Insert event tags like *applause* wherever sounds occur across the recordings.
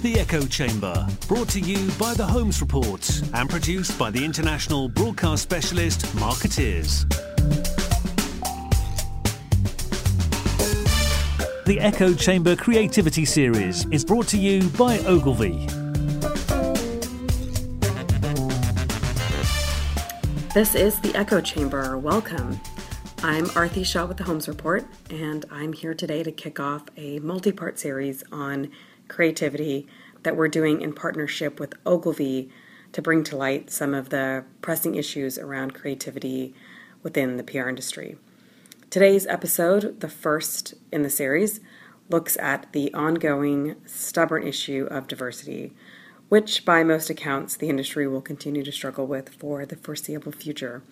The Echo Chamber, brought to you by the Holmes Report and produced by the international broadcast specialist Markettiers. The Echo Chamber Creativity Series is brought to you by Ogilvy. This is the Echo Chamber. Welcome. I'm Aarti Shah with the Holmes Report, and I'm here today to kick off a multi part series on creativity that we're doing in partnership with Ogilvy to bring to light some of the pressing issues around creativity within the PR industry. Today's episode, the first in the series, looks at the ongoing stubborn issue of diversity, which by most accounts the industry will continue to struggle with for the foreseeable future.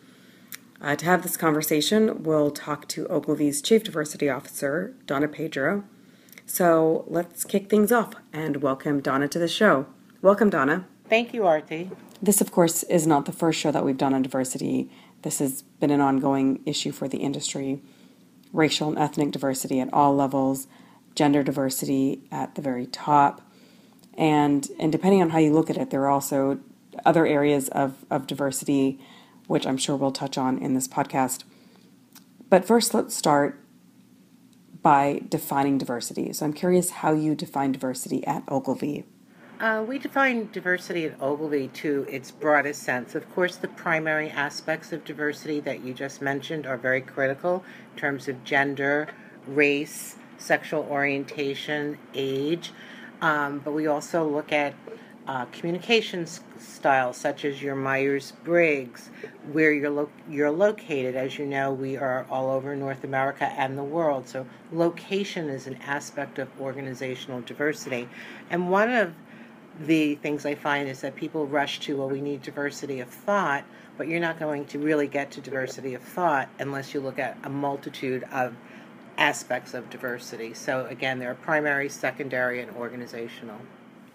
Uh, to have this conversation, we'll talk to Ogilvy's Chief Diversity Officer, Donna Pedro, so let's kick things off and welcome Donna to the show. Welcome, Donna. Thank you, Aarti. This, of course, is not the first show that we've done on diversity. This has been an ongoing issue for the industry. Racial and ethnic diversity at all levels, gender diversity at the very top. And, and depending on how you look at it, there are also other areas of, of diversity, which I'm sure we'll touch on in this podcast. But first, let's start by defining diversity. So I'm curious how you define diversity at Ogilvy. Uh, we define diversity at Ogilvy to its broadest sense. Of course, the primary aspects of diversity that you just mentioned are very critical in terms of gender, race, sexual orientation, age. Um, but we also look at uh, communication styles such as your Myers Briggs, where you're lo- you're located. As you know, we are all over North America and the world, so location is an aspect of organizational diversity. And one of the things I find is that people rush to, well, we need diversity of thought, but you're not going to really get to diversity of thought unless you look at a multitude of aspects of diversity. So again, there are primary, secondary, and organizational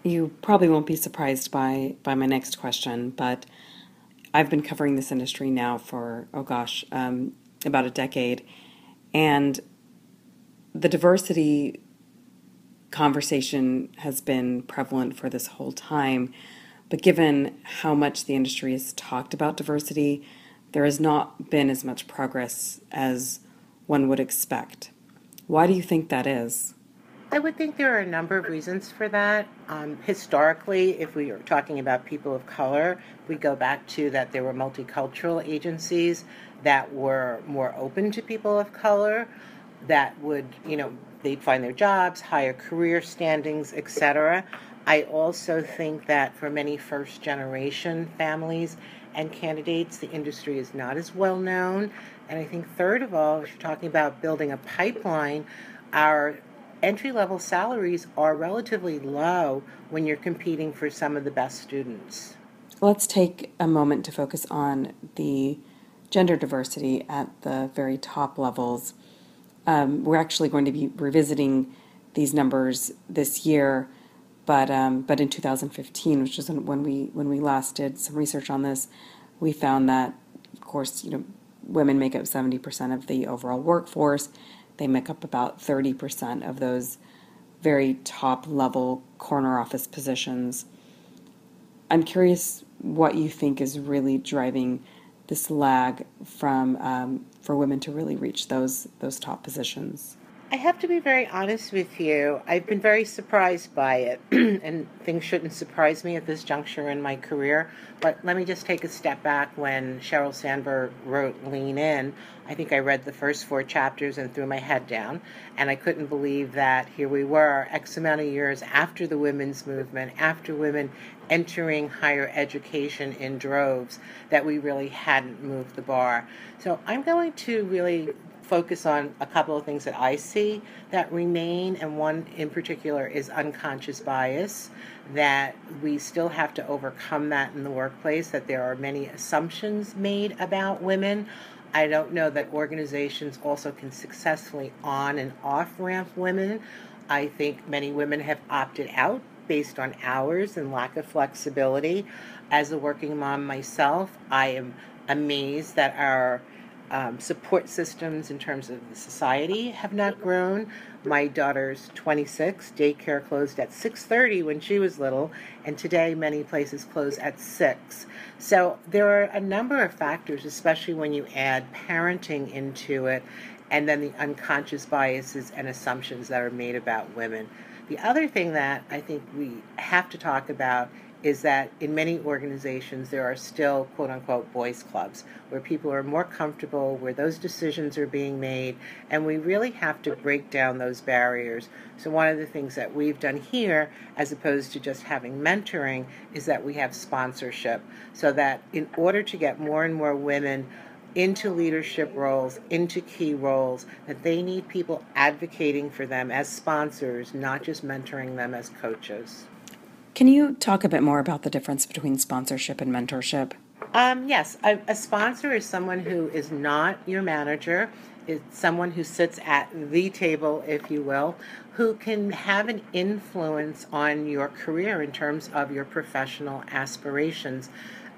you probably won't be surprised by by my next question, but I've been covering this industry now for oh gosh, um, about a decade, and the diversity conversation has been prevalent for this whole time. But given how much the industry has talked about diversity, there has not been as much progress as one would expect. Why do you think that is? I would think there are a number of reasons for that. Um, historically, if we are talking about people of color, we go back to that there were multicultural agencies that were more open to people of color, that would, you know, they'd find their jobs, higher career standings, etc. I also think that for many first generation families and candidates, the industry is not as well known. And I think, third of all, if you're talking about building a pipeline, our entry level salaries are relatively low when you're competing for some of the best students. Let's take a moment to focus on the gender diversity at the very top levels. Um, we're actually going to be revisiting these numbers this year, but um, but in 2015, which is when we when we last did some research on this, we found that, of course, you know, women make up 70% of the overall workforce, they make up about 30% of those very top level corner office positions. I'm curious what you think is really driving this lag from um, for women to really reach those those top positions. I have to be very honest with you. I've been very surprised by it, *clears throat* and things shouldn't surprise me at this juncture in my career. But let me just take a step back. When Sheryl Sandberg wrote Lean In, I think I read the first four chapters and threw my head down, and I couldn't believe that here we were, X amount of years after the women's movement, after women entering higher education in droves, that we really hadn't moved the bar. So I'm going to really focus on a couple of things that I see that remain, and one in particular is unconscious bias. That we still have to overcome that in the workplace, that there are many assumptions made about women. I don't know that organizations also can successfully on and off ramp women. I think many women have opted out based on hours and lack of flexibility. As a working mom myself, I am amazed that our um, support systems in terms of the society have not grown. My daughter's 26. Daycare closed at 6:30 when she was little, and today many places close at 6. So there are a number of factors, especially when you add parenting into it, and then the unconscious biases and assumptions that are made about women. The other thing that I think we have to talk about is that in many organizations there are still quote unquote boys clubs where people are more comfortable where those decisions are being made and we really have to break down those barriers so one of the things that we've done here as opposed to just having mentoring is that we have sponsorship so that in order to get more and more women into leadership roles, into key roles, that they need people advocating for them as sponsors, not just mentoring them as coaches. Can you talk a bit more about the difference between sponsorship and mentorship? Um, yes, a, a sponsor is someone who is not your manager. It's someone who sits at the table, if you will, who can have an influence on your career in terms of your professional aspirations.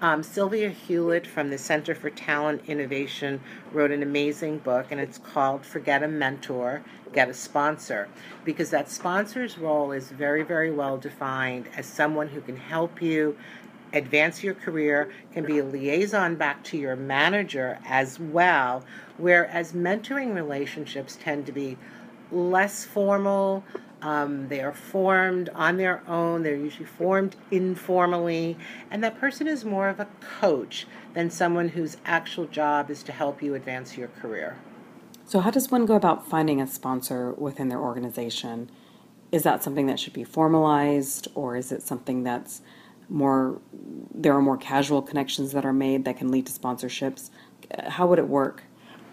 Um, Sylvia Hewlett from the Center for Talent Innovation wrote an amazing book, and it's called Forget a Mentor get a sponsor because that sponsor's role is very, very well defined as someone who can help you advance your career, can be a liaison back to your manager as well, whereas mentoring relationships tend to be less formal. Um, they are formed on their own. They're usually formed informally. And that person is more of a coach than someone whose actual job is to help you advance your career. So, how does one go about finding a sponsor within their organization? Is that something that should be formalized, or is it something that's more, there are more casual connections that are made that can lead to sponsorships? How would it work?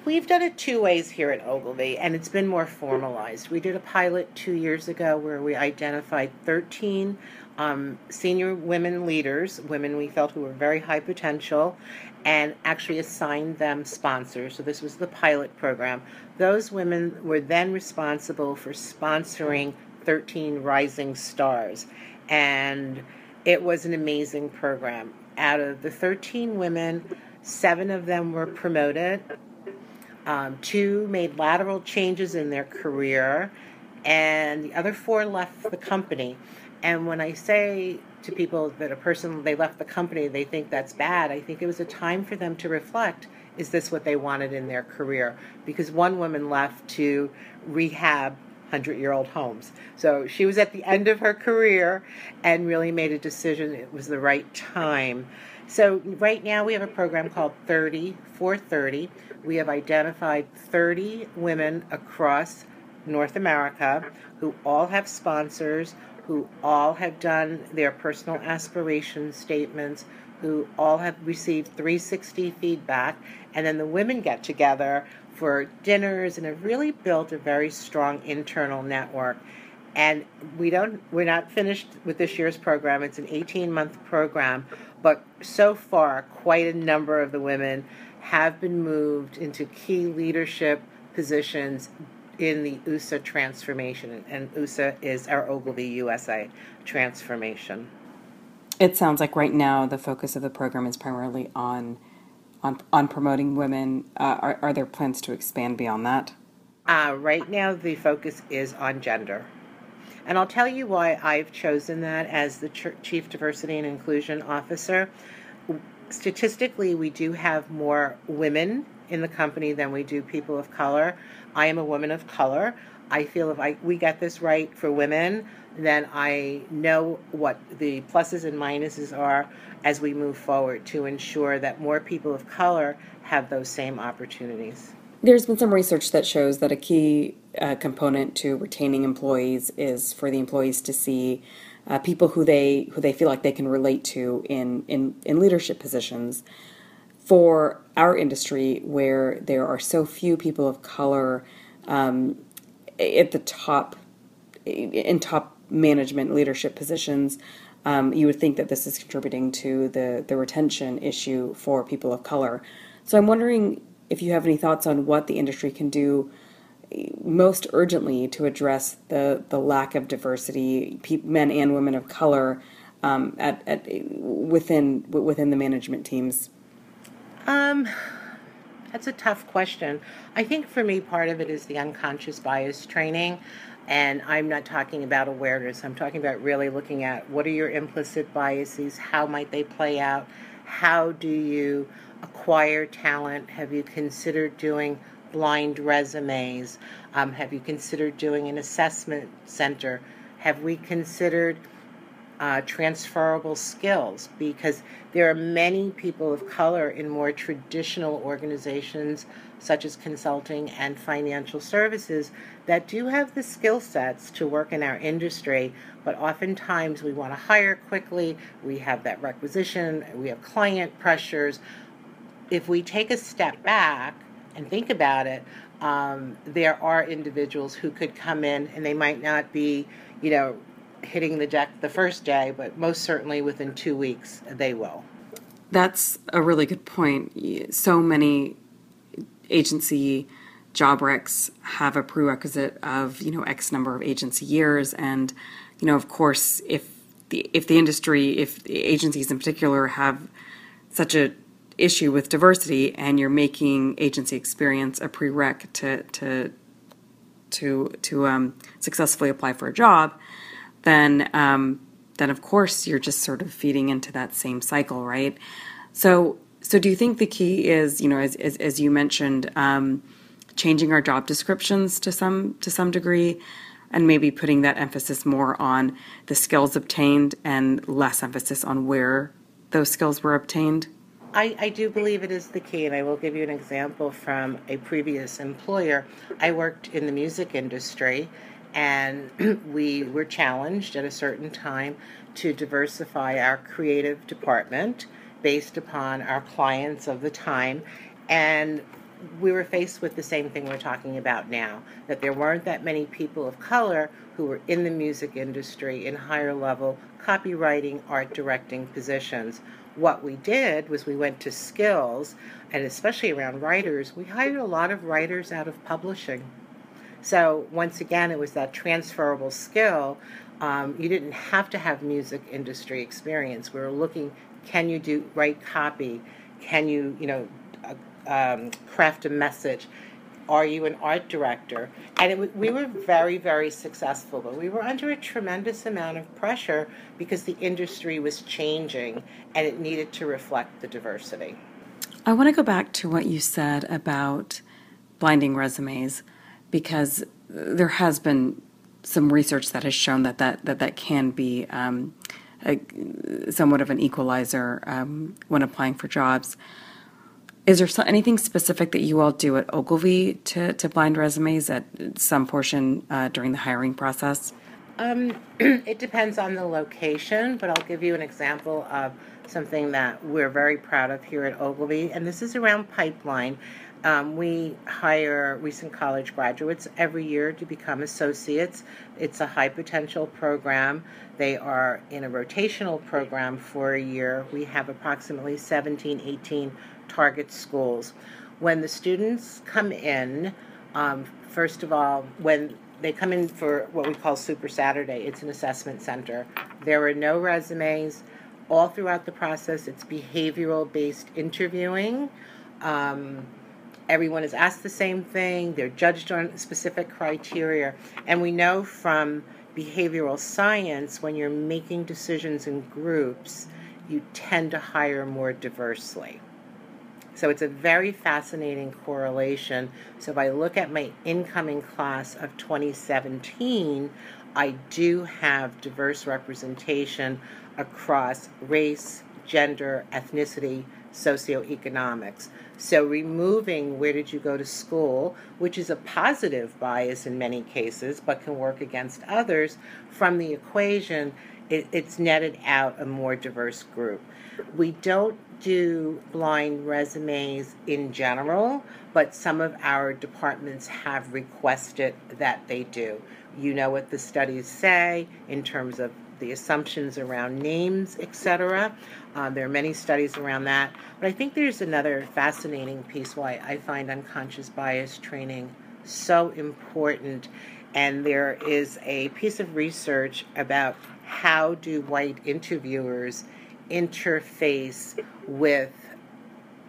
We've done it two ways here at Ogilvy, and it's been more formalized. We did a pilot two years ago where we identified 13 um, senior women leaders, women we felt who were very high potential, and actually assigned them sponsors. So this was the pilot program. Those women were then responsible for sponsoring 13 rising stars. And it was an amazing program. Out of the 13 women, seven of them were promoted. Um, two made lateral changes in their career, and the other four left the company. And when I say to people that a person they left the company they think that's bad. I think it was a time for them to reflect is this what they wanted in their career? Because one woman left to rehab 100 year old homes. So she was at the end of her career and really made a decision it was the right time so right now we have a program called 30 for 30 we have identified 30 women across north america who all have sponsors who all have done their personal aspiration statements, who all have received 360 feedback, and then the women get together for dinners and have really built a very strong internal network. And we don't we're not finished with this year's program. It's an 18 month program, but so far quite a number of the women have been moved into key leadership positions in the USA transformation, and USA is our Ogilvy USA transformation. It sounds like right now the focus of the program is primarily on on, on promoting women. Uh, are, are there plans to expand beyond that? Uh, right now, the focus is on gender. And I'll tell you why I've chosen that as the Chief Diversity and Inclusion Officer. Statistically, we do have more women in the company than we do people of color. I am a woman of color. I feel if I we get this right for women, then I know what the pluses and minuses are as we move forward to ensure that more people of color have those same opportunities. There's been some research that shows that a key uh, component to retaining employees is for the employees to see uh, people who they who they feel like they can relate to in in, in leadership positions. For our industry where there are so few people of color um, at the top in top management leadership positions um, you would think that this is contributing to the the retention issue for people of color. So i'm wondering if you have any thoughts on what the industry can do most urgently to address the the lack of diversity men and women of color um, at, at within within the management teams um, That's a tough question. I think for me, part of it is the unconscious bias training. And I'm not talking about awareness, I'm talking about really looking at what are your implicit biases, how might they play out, how do you acquire talent, have you considered doing blind resumes, um, have you considered doing an assessment center, have we considered uh, transferable skills? Because there are many people of color in more traditional organizations such as consulting and financial services that do have the skill sets to work in our industry but oftentimes we want to hire quickly we have that requisition we have client pressures if we take a step back and think about it um, there are individuals who could come in and they might not be you know hitting the deck the first day, but most certainly within two weeks they will. That's a really good point. So many agency job recs have a prerequisite of you know X number of agency years, and you know of course if the if the industry if the agencies in particular have such a issue with diversity and you're making agency experience a prereq to to to to um, successfully apply for a job, then um, then of course you're just sort of feeding into that same cycle, right? So so do you think the key is you know as as, as you mentioned um, changing our job descriptions to some to some degree? And maybe putting that emphasis more on the skills obtained and less emphasis on where those skills were obtained? I, I, do believe it is the key, and I will give you an example from a previous employer. I worked in the music industry, and *clears throat* we were challenged at a certain time to diversify our creative department based upon our clients of the time and we were faced with the same thing we're talking about now that there weren't that many people of color who were in the music industry in higher level copywriting art directing positions what we did was we went to skills and especially around writers we hired a lot of writers out of publishing so once again, it was that transferable skill. Um, you didn't have to have music industry experience. We were looking, can you do write copy? Can you, you know, uh, um, craft a message? Are you an art director? And we were very, very successful, but we were under a tremendous amount of pressure because the industry was changing and it needed to reflect the diversity. I want to go back to what you said about blinding resumes because there has been some research that has shown that that, that, that can be um, a, somewhat of an equalizer um, when applying for jobs. Is there so, anything specific that you all do at Ogilvy to, to blind resumes at some portion uh, during the hiring process? Um, *clears throat* it depends on the location, but I'll give you an example of something that we're very proud of here at Ogilvy, and this is around pipeline. Um, we hire recent college graduates every year to become associates. It's a high potential program. They are in a rotational program for a year. We have approximately 17, 18 target schools. When the students come in, um, first of all, when they come in for what we call Super Saturday, it's an assessment center. There are no resumes. All throughout the process, it's behavioral based interviewing. Um, everyone is asked the same thing, they're judged on specific criteria. And we know from behavioral science when you're making decisions in groups, you tend to hire more diversely. So it's a very fascinating correlation. So if I look at my incoming class of 2017, I do have diverse representation across race, gender, ethnicity, socioeconomics. So, removing where did you go to school, which is a positive bias in many cases, but can work against others, from the equation, it, it's netted out a more diverse group. We don't do blind resumes in general, but some of our departments have requested that they do. You know what the studies say in terms of the assumptions around names, etc. Uh, there are many studies around that. But I think there's another fascinating piece why I find unconscious bias training so important. And there is a piece of research about how do white interviewers interface with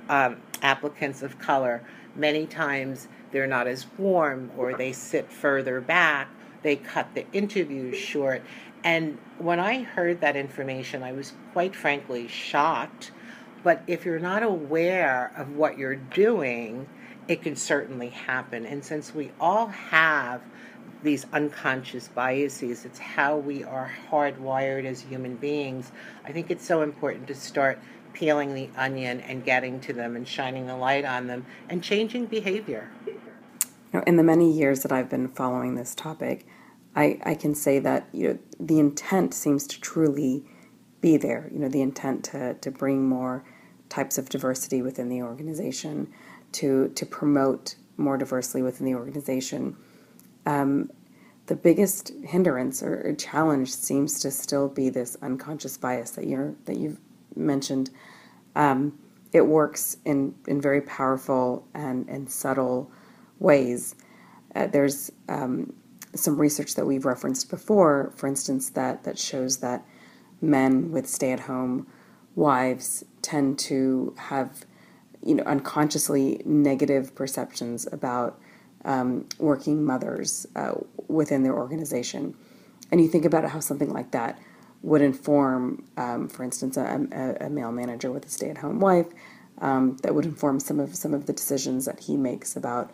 um, applicants of color, many times they're not as warm or they sit further back. They cut the interviews short. And when I heard that information, I was quite frankly shocked. But if you're not aware of what you're doing, it can certainly happen. And since we all have these unconscious biases, it's how we are hardwired as human beings. I think it's so important to start peeling the onion and getting to them and shining the light on them and changing behavior. You know, in the many years that I've been following this topic, I, I can say that you know the intent seems to truly be there. You know, the intent to, to bring more types of diversity within the organization, to to promote more diversity within the organization. Um, the biggest hindrance or challenge seems to still be this unconscious bias that you're that you've mentioned. Um, it works in in very powerful and and subtle ways. Uh, there's um, some research that we've referenced before, for instance, that, that shows that men with stay at home wives tend to have you know unconsciously negative perceptions about um, working mothers uh, within their organization. And you think about how something like that would inform um, for instance a, a, male manager with a stay-at-home wife um, that would inform some of some of the decisions that he makes about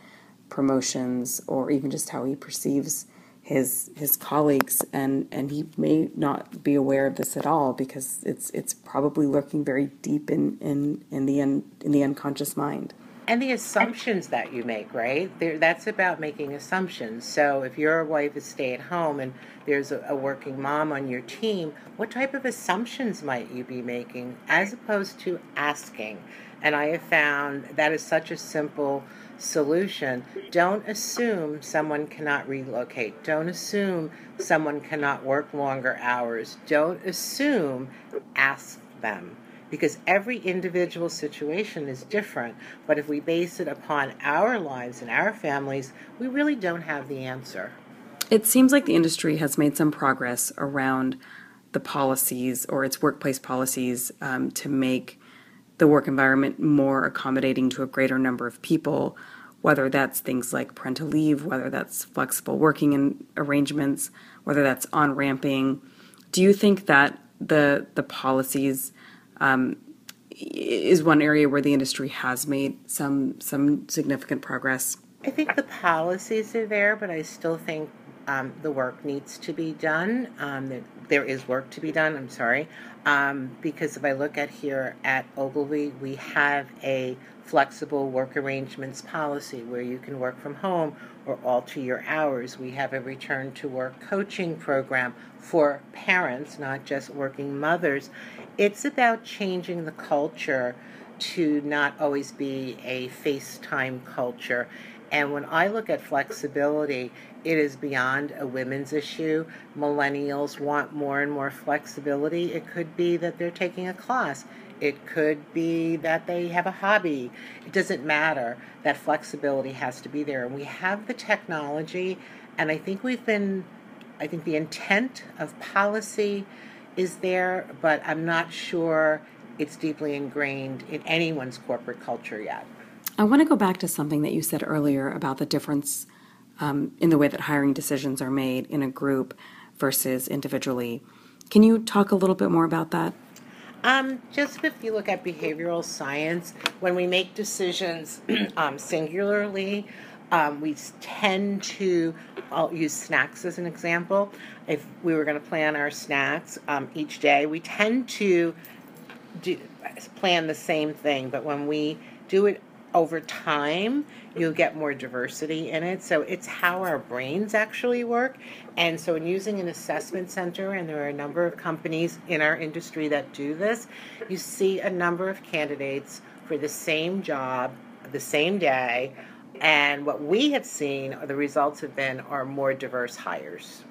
promotions or even just how he perceives his his colleagues. And and he may not be aware of this at all because it's it's probably lurking very deep in in in the un, in the unconscious mind. And the assumptions that you make right? There that's about making assumptions. So if your wife is stay at home and there's a, a working mom on your team what type of assumptions might you be making as opposed to asking? And i have found that is such a simple solution. Don't assume someone cannot relocate. Don't assume someone cannot work longer hours. Don't assume, ask them. Because every individual situation is different. But if we base it upon our lives and our families, we really don't have the answer. It seems like the industry has made some progress around the policies or its workplace policies um, to make the work environment more accommodating to a greater number of people, whether that's things like parental leave, whether that's flexible working in arrangements, whether that's on ramping. Do you think that the the policies um, is one area where the industry has made some some significant progress? I think the policies are there, but I still think um, the work needs to be done. Um, there, is work to be done. I'm sorry, um, because if I look at here at Ogilvy, we have a flexible work arrangements policy where you can work from home or alter your hours. We have a return to work coaching program for parents, not just working mothers. It's about changing the culture to not always be a FaceTime culture. And when I look at flexibility, it is beyond a women's issue. Millennials want more and more flexibility. It could be that they're taking a class. It could be that they have a hobby. It doesn't matter. That flexibility has to be there. And we have the technology, and I think we've been, I think the intent of policy is there, but I'm not sure it's deeply ingrained in anyone's corporate culture yet. I want to go back to something that you said earlier about the difference um, in the way that hiring decisions are made in a group versus individually. Can you talk a little bit more about that? Um, just if you look at behavioral science, when we make decisions *clears throat* um, singularly, um, we tend to, I'll use snacks as an example. If we were going to plan our snacks um, each day, we tend to do, plan the same thing, but when we do it over time, you'll get more diversity in it. So it's how our brains actually work. And so, in using an assessment center, and there are a number of companies in our industry that do this, you see a number of candidates for the same job, the same day. And what we have seen, the results have been, are more diverse hires.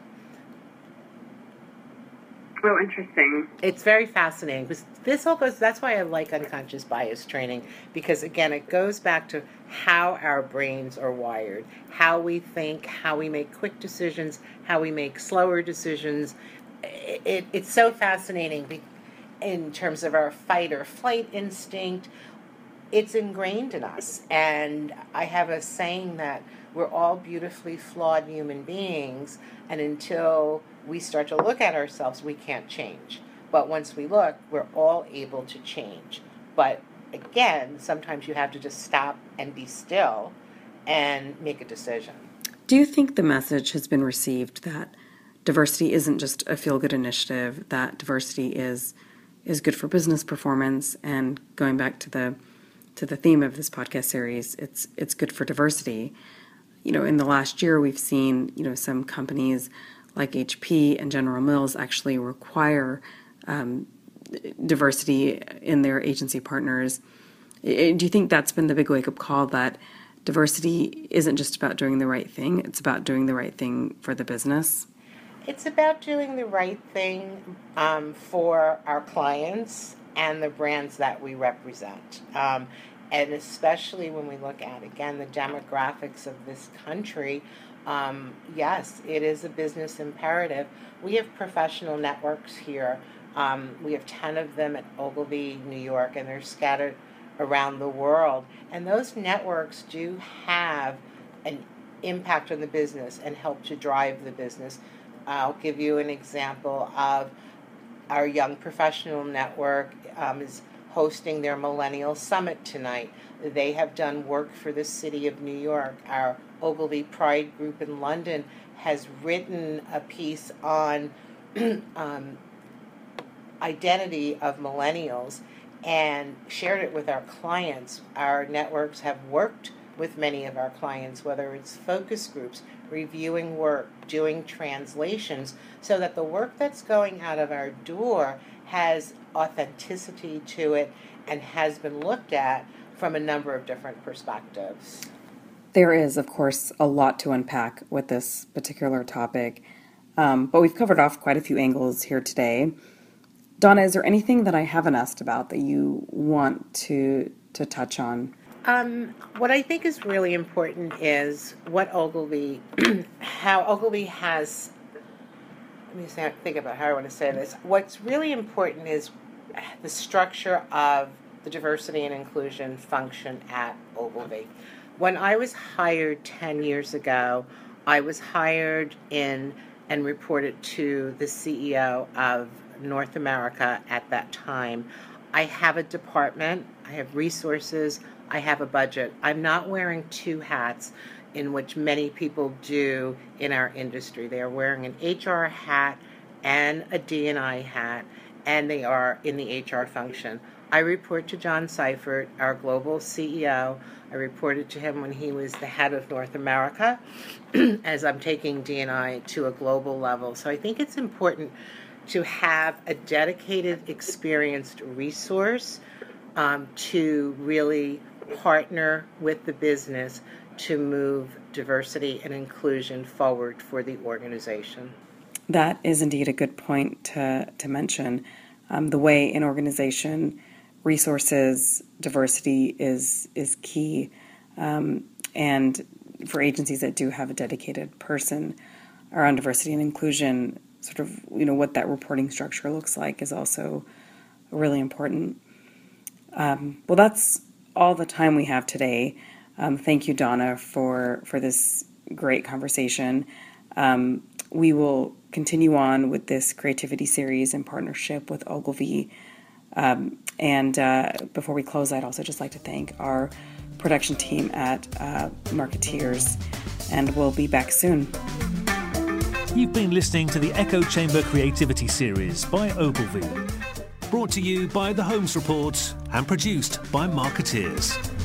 Oh, interesting. It's very fascinating because this all goes. That's why I like unconscious bias training because again, it goes back to how our brains are wired, how we think, how we make quick decisions, how we make slower decisions. It, it, it's so fascinating in terms of our fight or flight instinct. it's ingrained in us. And I have a saying that we're all beautifully flawed human beings, and until we start to look at ourselves, we can't change. But once we look, we're all able to change. But again, sometimes you have to just stop and be still and make a decision. Do you think the message has been received that diversity isn't just a feel good initiative, that diversity is is good for business performance and going back to the to the theme of this podcast series, it's it's good for diversity. You know, in the last year we've seen, you know, some companies like HP and General Mills actually require um, diversity in their agency partners. Do you think that's been the big wake up call that diversity isn't just about doing the right thing, it's about doing the right thing for the business? It's about doing the right thing um, for our clients and the brands that we represent. Um, and especially when we look at, again, the demographics of this country, um, yes, it is a business imperative. We have professional networks here. Um, we have 10 of them at Ogilvy, New York, and they're scattered around the world. And those networks do have an impact on the business and help to drive the business. I'll give you an example of our Young Professional Network um, is hosting their Millennial Summit tonight. They have done work for the city of New York. Our Ogilvy Pride Group in London has written a piece on *clears throat* um, identity of millennials and shared it with our clients. Our networks have worked with many of our clients, whether it's focus groups, reviewing work, doing translations, so that the work that's going out of our door has authenticity to it and has been looked at from a number of different perspectives. There is, of course, a lot to unpack with this particular topic, um, but we've covered off quite a few angles here today. Donna, is there anything that I haven't asked about that you want to to touch on? Um, what I think is really important is what Ogilvy, *clears throat* how Ogilvy has. Let me think about how I want to say this. What's really important is the structure of the diversity and inclusion function at Ogilvy. When I was hired 10 years ago, I was hired in and reported to the CEO of North America at that time. I have a department, I have resources, I have a budget. I'm not wearing two hats in which many people do in our industry. They are wearing an HR hat and a D&I hat, and they are in the HR function. I report to John Seifert, our global CEO. I reported to him when he was the head of North America, *clears throat* as I'm taking D&I to a global level. So I think it's important to have a dedicated, experienced resource um, to really partner with the business to move diversity and inclusion forward for the organization. That is indeed a good point to, to mention. Um, the way in organization resources diversity is is key, um, and for agencies that do have a dedicated person around diversity and inclusion, sort of you know what that reporting structure looks like is also really important. Um, well, that's all the time we have today. Um, thank you, Donna, for for this great conversation. Um, we will continue on with this creativity series in partnership with Ogilvy. Um, and uh, before we close, I'd also just like to thank our production team at uh, Markettiers, and we'll be back soon. You've been listening to the Echo Chamber Creativity Series by Ogilvy brought to you by the Holmes Report and produced by Markettiers.